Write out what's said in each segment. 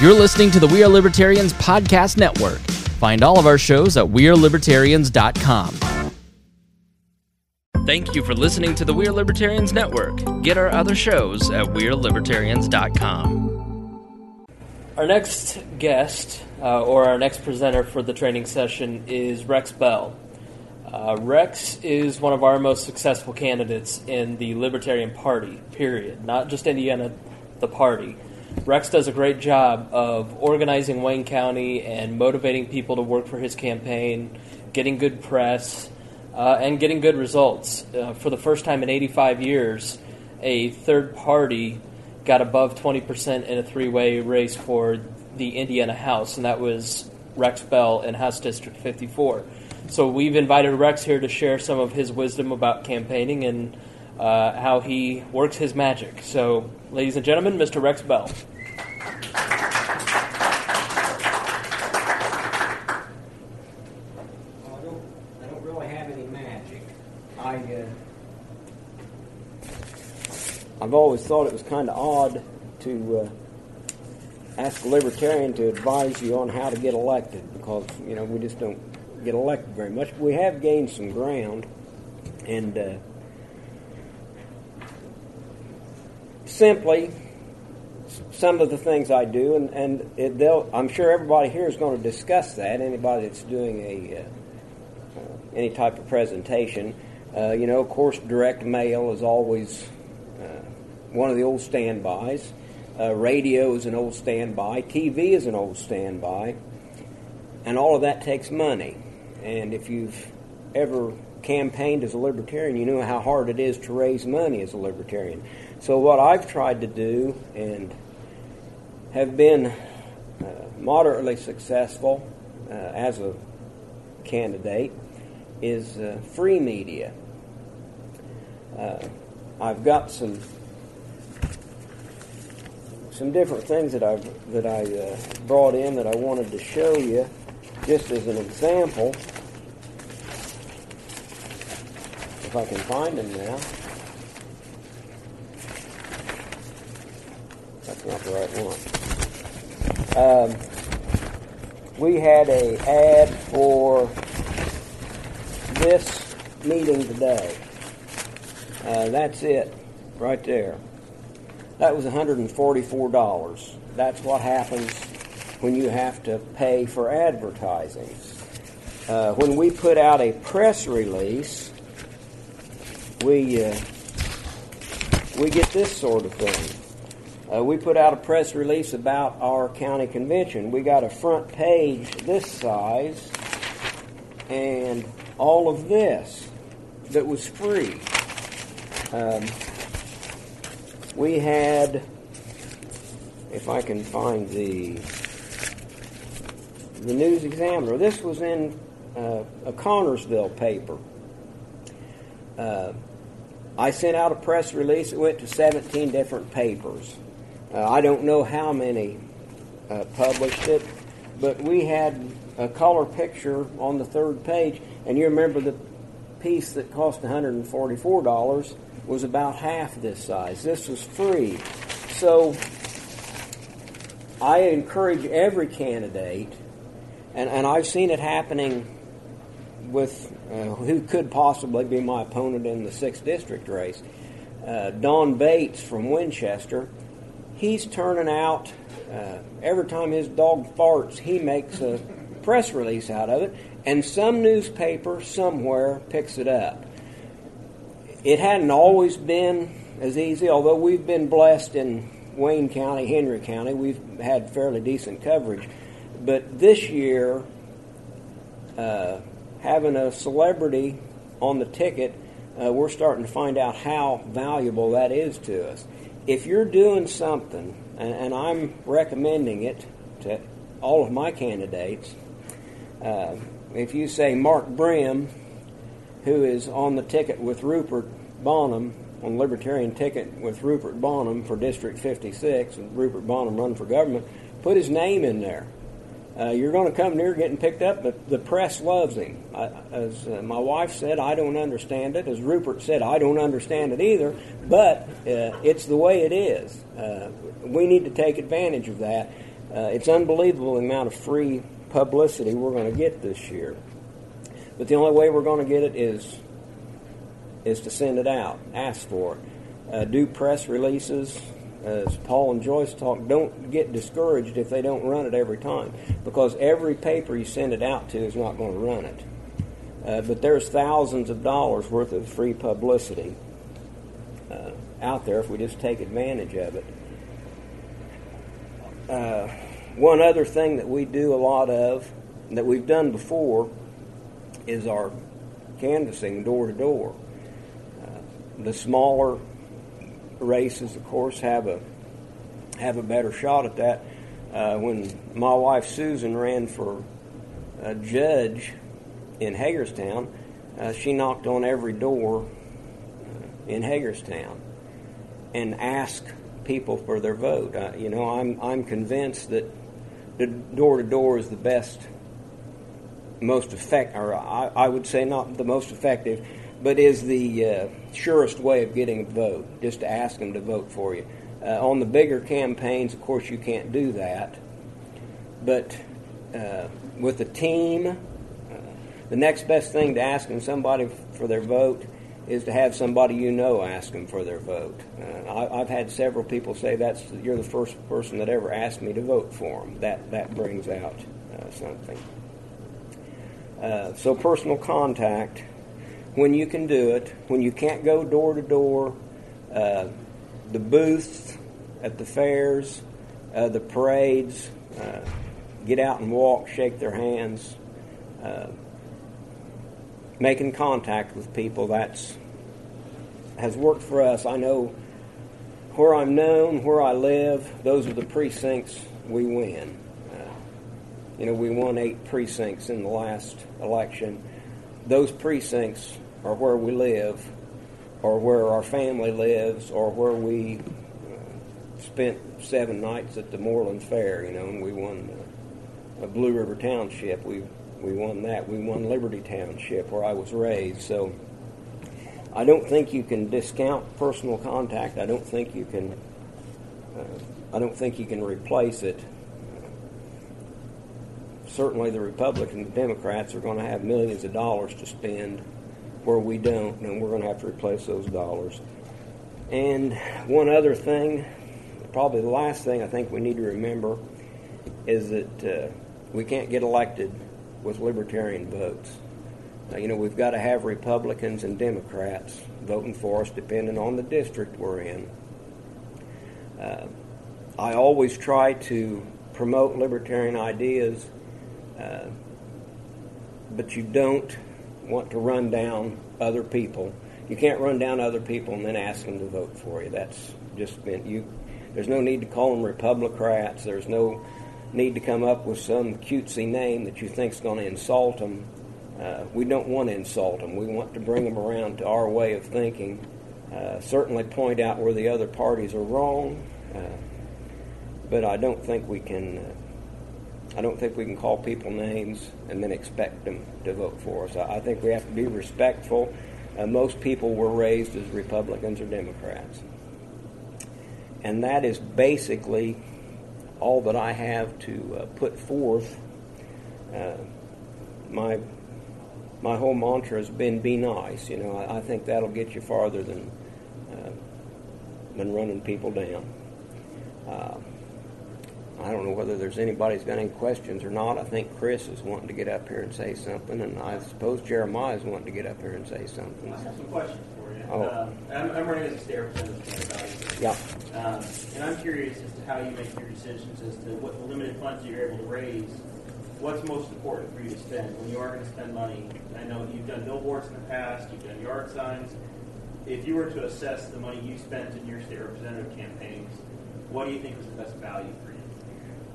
You're listening to the We Are Libertarians Podcast Network. Find all of our shows at WeareLibertarians.com. Thank you for listening to the We Are Libertarians Network. Get our other shows at WeareLibertarians.com. Our next guest, uh, or our next presenter for the training session, is Rex Bell. Uh, Rex is one of our most successful candidates in the Libertarian Party, period. Not just Indiana, the party. Rex does a great job of organizing Wayne County and motivating people to work for his campaign, getting good press, uh, and getting good results. Uh, for the first time in 85 years, a third party got above 20% in a three way race for the Indiana House, and that was Rex Bell in House District 54. So we've invited Rex here to share some of his wisdom about campaigning and uh, how he works his magic. So, ladies and gentlemen, Mr. Rex Bell. I don't really have any magic. I, uh, I've always thought it was kind of odd to uh, ask a libertarian to advise you on how to get elected because, you know, we just don't get elected very much. We have gained some ground, and uh, simply some of the things I do, and, and it, they'll, I'm sure everybody here is going to discuss that. Anybody that's doing a uh, uh, any type of presentation, uh, you know, of course, direct mail is always uh, one of the old standbys. Uh, radio is an old standby. TV is an old standby, and all of that takes money. And if you've ever campaigned as a libertarian, you know how hard it is to raise money as a libertarian. So what I've tried to do, and have been uh, moderately successful uh, as a candidate is uh, free media. Uh, I've got some some different things that I've that I uh, brought in that I wanted to show you, just as an example. If I can find them now. That's not the right one. Um, we had a ad for this meeting today. Uh, that's it, right there. That was $144. That's what happens when you have to pay for advertising. Uh, when we put out a press release, we uh, we get this sort of thing. Uh, we put out a press release about our county convention. We got a front page this size and all of this that was free. Um, we had, if I can find the the News Examiner. This was in uh, a Connersville paper. Uh, I sent out a press release. It went to 17 different papers. Uh, I don't know how many uh, published it, but we had a color picture on the third page, and you remember the piece that cost $144 was about half this size. This was free. So I encourage every candidate, and, and I've seen it happening with uh, who could possibly be my opponent in the 6th District race. Uh, Don Bates from Winchester he's turning out uh, every time his dog farts, he makes a press release out of it, and some newspaper somewhere picks it up. It hadn't always been as easy, although we've been blessed in Wayne County, Henry County, we've had fairly decent coverage. But this year, uh, having a celebrity on the ticket, uh, we're starting to find out how valuable that is to us if you're doing something, and, and, I'm recommending it to all of my candidates, uh, if you say Mark Brim, who is on the ticket with Rupert Boneham, on the Libertarian ticket with Rupert Boneham for District 56, and Rupert Boneham run for government, put his name in there. Uh, you're going to come near getting picked up, but the press loves him. As uh, my wife said, I don't understand it. As Rupert said, I don't understand it either, but uh, it's the way it is. Uh, we need to take advantage of that. Uh, it's unbelievable the amount of free publicity we're going to get this year. But the only way we're going to get it is is to send it out, ask for it, uh, do press releases. As Paul and Joyce talk, don't get discouraged if they don't run it every time, because every paper you send it out to is not going to run it. Uh, but there's thousands of dollars worth of free publicity uh, out there if we just take advantage of it. Uh, one other thing that we do a lot of, that we've done before, is our canvassing door to door. The smaller races, of course, have a have a better shot at that. Uh, when my wife Susan ran for a judge in Hagerstown, uh, she knocked on every door uh, in Hagerstown and asked people for their vote. Uh, you know, I'm I'm convinced that the door to door is the best, most effective, or I, I, would say not the most effective, but is the uh, surest way of getting a vote. Just to ask them to vote for you. Uh, on the bigger campaigns, of course, you can't do that, but uh, with a team the next best thing to asking somebody for their vote is to have somebody you know ask them for their vote. Uh, I, have had several people say that's you're the first person that ever asked me to vote for them. That that brings out uh, something. Uh, so personal contact, when you can do it, when you can't go door to door, uh, the booths at the fairs, uh, the parades, uh, get out and walk, shake their hands making contact with people. That's has worked for us. I know where I'm known, where I live. Those are the precincts we win. Uh, you know, we won eight precincts in the last election. Those precincts are where we live, or where our family lives, or where we uh, spent seven nights at the Moreland Fair. You know, and we won a Blue River Township. We we won that. We won Liberty Township, where I was raised. So I don't think you can discount personal contact. I don't think you can. Uh, I don't think you can replace it. Certainly, the Republicans and Democrats are going to have millions of dollars to spend where we don't, and we're going to have to replace those dollars. And one other thing, probably the last thing I think we need to remember, is that uh, we can't get elected with libertarian votes. Now, you know, we've got to have Republicans and Democrats voting for us depending on the district we're in. Uh, I always try to promote libertarian ideas, uh, but you don't want to run down other people. You can't run down other people and then ask them to vote for you. That's just been you. There's no need to call them Republicrats. There's no need to come up with some cutesy name that you think is going to insult them. Uh, we don't want to insult them. We want to bring them around to our way of thinking. Uh, certainly point out where the other parties are wrong, uh, but I don't think we can. Uh, I don't think we can call people names and then expect them to vote for us. I, think we have to be respectful. Uh, most people were raised as Republicans or Democrats, and that is basically all that I have to uh, put forth. Uh, my my whole mantra has been "Be nice." You know, I, I think that'll get you farther than uh, than running people down. I don't know whether there's anybody's got any questions or not. I think Chris is wanting to get up here and say something, and I suppose Jeremiah is wanting to get up here and say something. I have some questions for you. Oh. Uh, I'm, I'm, running as a state representative. Yeah. Um, and I'm curious as to how you make your decisions as to what the limited funds you're able to raise. What's most important for you to spend when you are going to spend money? I know you've done billboards in the past, you've done yard signs. If you were to assess the money you spent in your state representative campaigns, what do you think was the best value for you?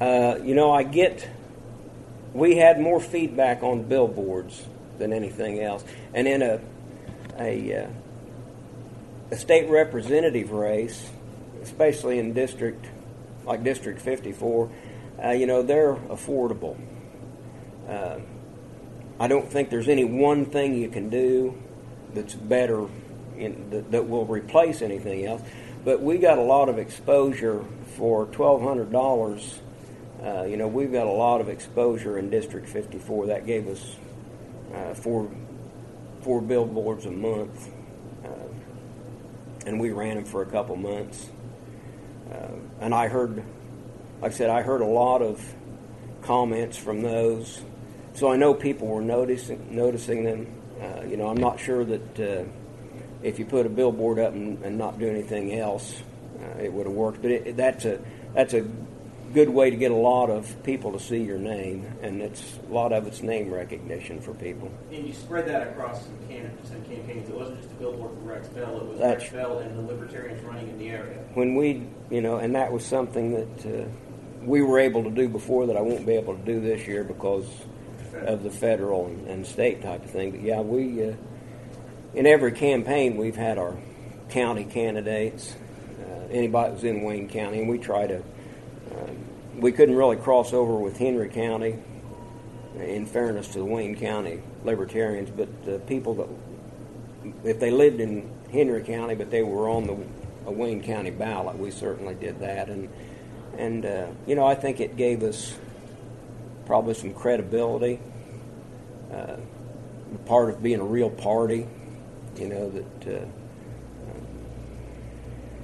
Uh, you know, I get. We had more feedback on billboards than anything else, and in a a, uh, a state representative race, especially in district like District 54, uh, you know, they're affordable. Uh, I don't think there's any one thing you can do that's better in, that, that will replace anything else. But we got a lot of exposure for $1,200 Uh, you know, we've got a lot of exposure in District 54. That gave us uh, four four billboards a month, uh, and we ran them for a couple months. Uh, and I heard, like I said, I heard a lot of comments from those, so I know people were noticing noticing them. Uh, you know, I'm not sure that uh, if you put a billboard up and, and not do anything else, it would have worked. But it, that's a that's a good way to get a lot of people to see your name, and it's a lot of it's name recognition for people. And you spread that across some, can- some campaigns. It wasn't just a billboard for Rex Bell. It was That's- Rex Bell and the Libertarians running in the area. When we, you know, and that was something that uh, we were able to do before that I won't be able to do this year because of the federal and, and state type of thing. But yeah, we uh, in every campaign we've had our county candidates, uh, anybody that was in Wayne County, and we try to. Um, we couldn't really cross over with Henry County, in fairness to the Wayne County Libertarians, but the people that if they lived in Henry County, but they were on the a Wayne County ballot, we certainly did that, and and uh, you know I think it gave us probably some credibility, uh, part of being a real party, you know that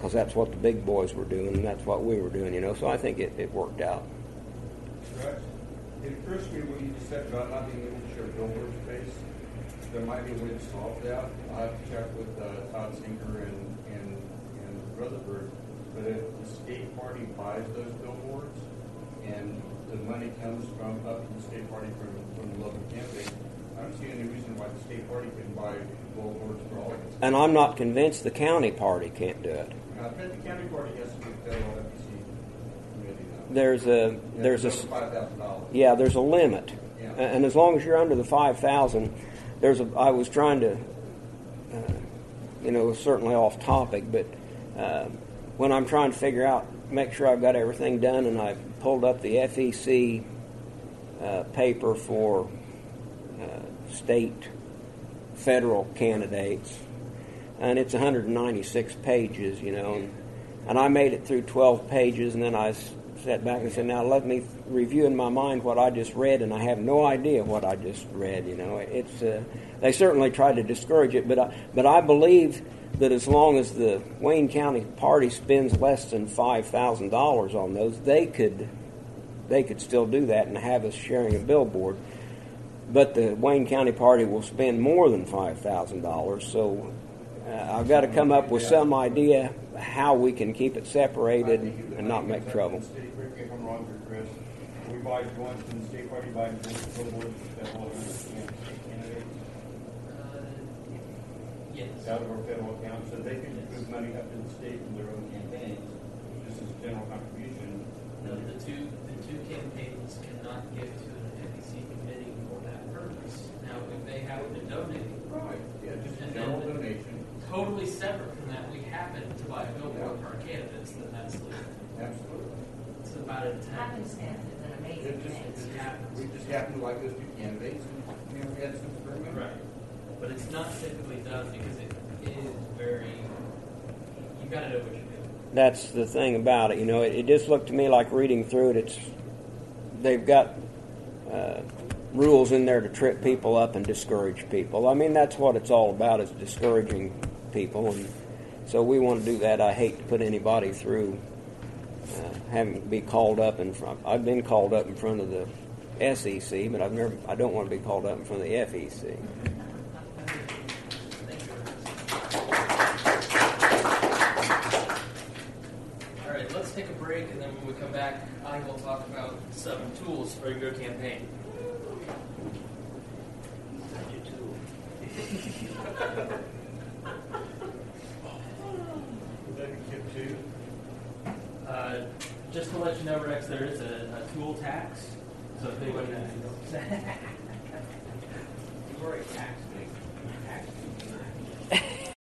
because that's what the big boys were doing, and that's what we were doing, you know. So I think it, it worked out. Right. It occurs to me when you said about not being able to share billboard space, there might be a way to solve that. I have to check with uh, Todd Sinker and, and, and Rutherford, but if the state party buys those billboards and the money comes from, up to the state party from, from the local campaign, I don't see any reason why the state party couldn't buy billboards for all of it. And I'm not convinced the county party can't do it. And I bet the county party has to federal committee now. There's a there's a Five thousand dollars. Yeah, there's a limit, Yeah. A- and as long as you're under the five thousand, there's a. I was trying to, uh, you know, certainly off topic, but uh, when I'm trying to figure out, make sure I've got everything done, and I pulled up the FEC uh, paper for uh, state, federal candidates, and it's 196 pages, you know, and, and I made it through 12 pages, and then I sat back and said, now let me review in my mind what I just read, and I have no idea what I just read, you know. It's, uh, they certainly tried to discourage it, but I, but I believe that as long as the Wayne County party spends less than $5,000 on those, they could, they could still do that and have us sharing a billboard but the Wayne County Party will spend more than five thousand dollars. So uh, I've got to come up with some idea how we can keep it separated and not make trouble. State, correct me if I'm wrong here, Chris. We buy joints and the state party buys joints billboards that will state candidates Yes. out of our federal account, so they can move money up to the state from their own campaigns. This is general contribution. No, the two, the two campaigns cannot give to an FEC committee for that purpose. Now, if they happen to donate, Right. Yeah, just a And general then- donation. totally separate from that, we happen to buy a billboard for our candidates, then that's legal. Absolutely. It's about a ten. Happenstance is an amazing It just, thing. it just, we just happen to like those two candidates and, you know, we had some agreement. Right. But it's not typically done because it is very, you gotta know what you're doing. That's the thing about it. You know, it, it just looked to me like reading through it. It's they've got uh, rules in there to trip people up and discourage people. I mean, that's what it's all about is discouraging people, and so we want to do that. I hate to put anybody through uh, having to be called up in front. I've been called up in front of the SEC, but I've never. I don't want to be called up in front of the FEC. All right, let's take a break, and then when we come back, I will talk about some tools for your campaign. Executive two. Uh, just to let you know, Rex, there is tax. So if anybody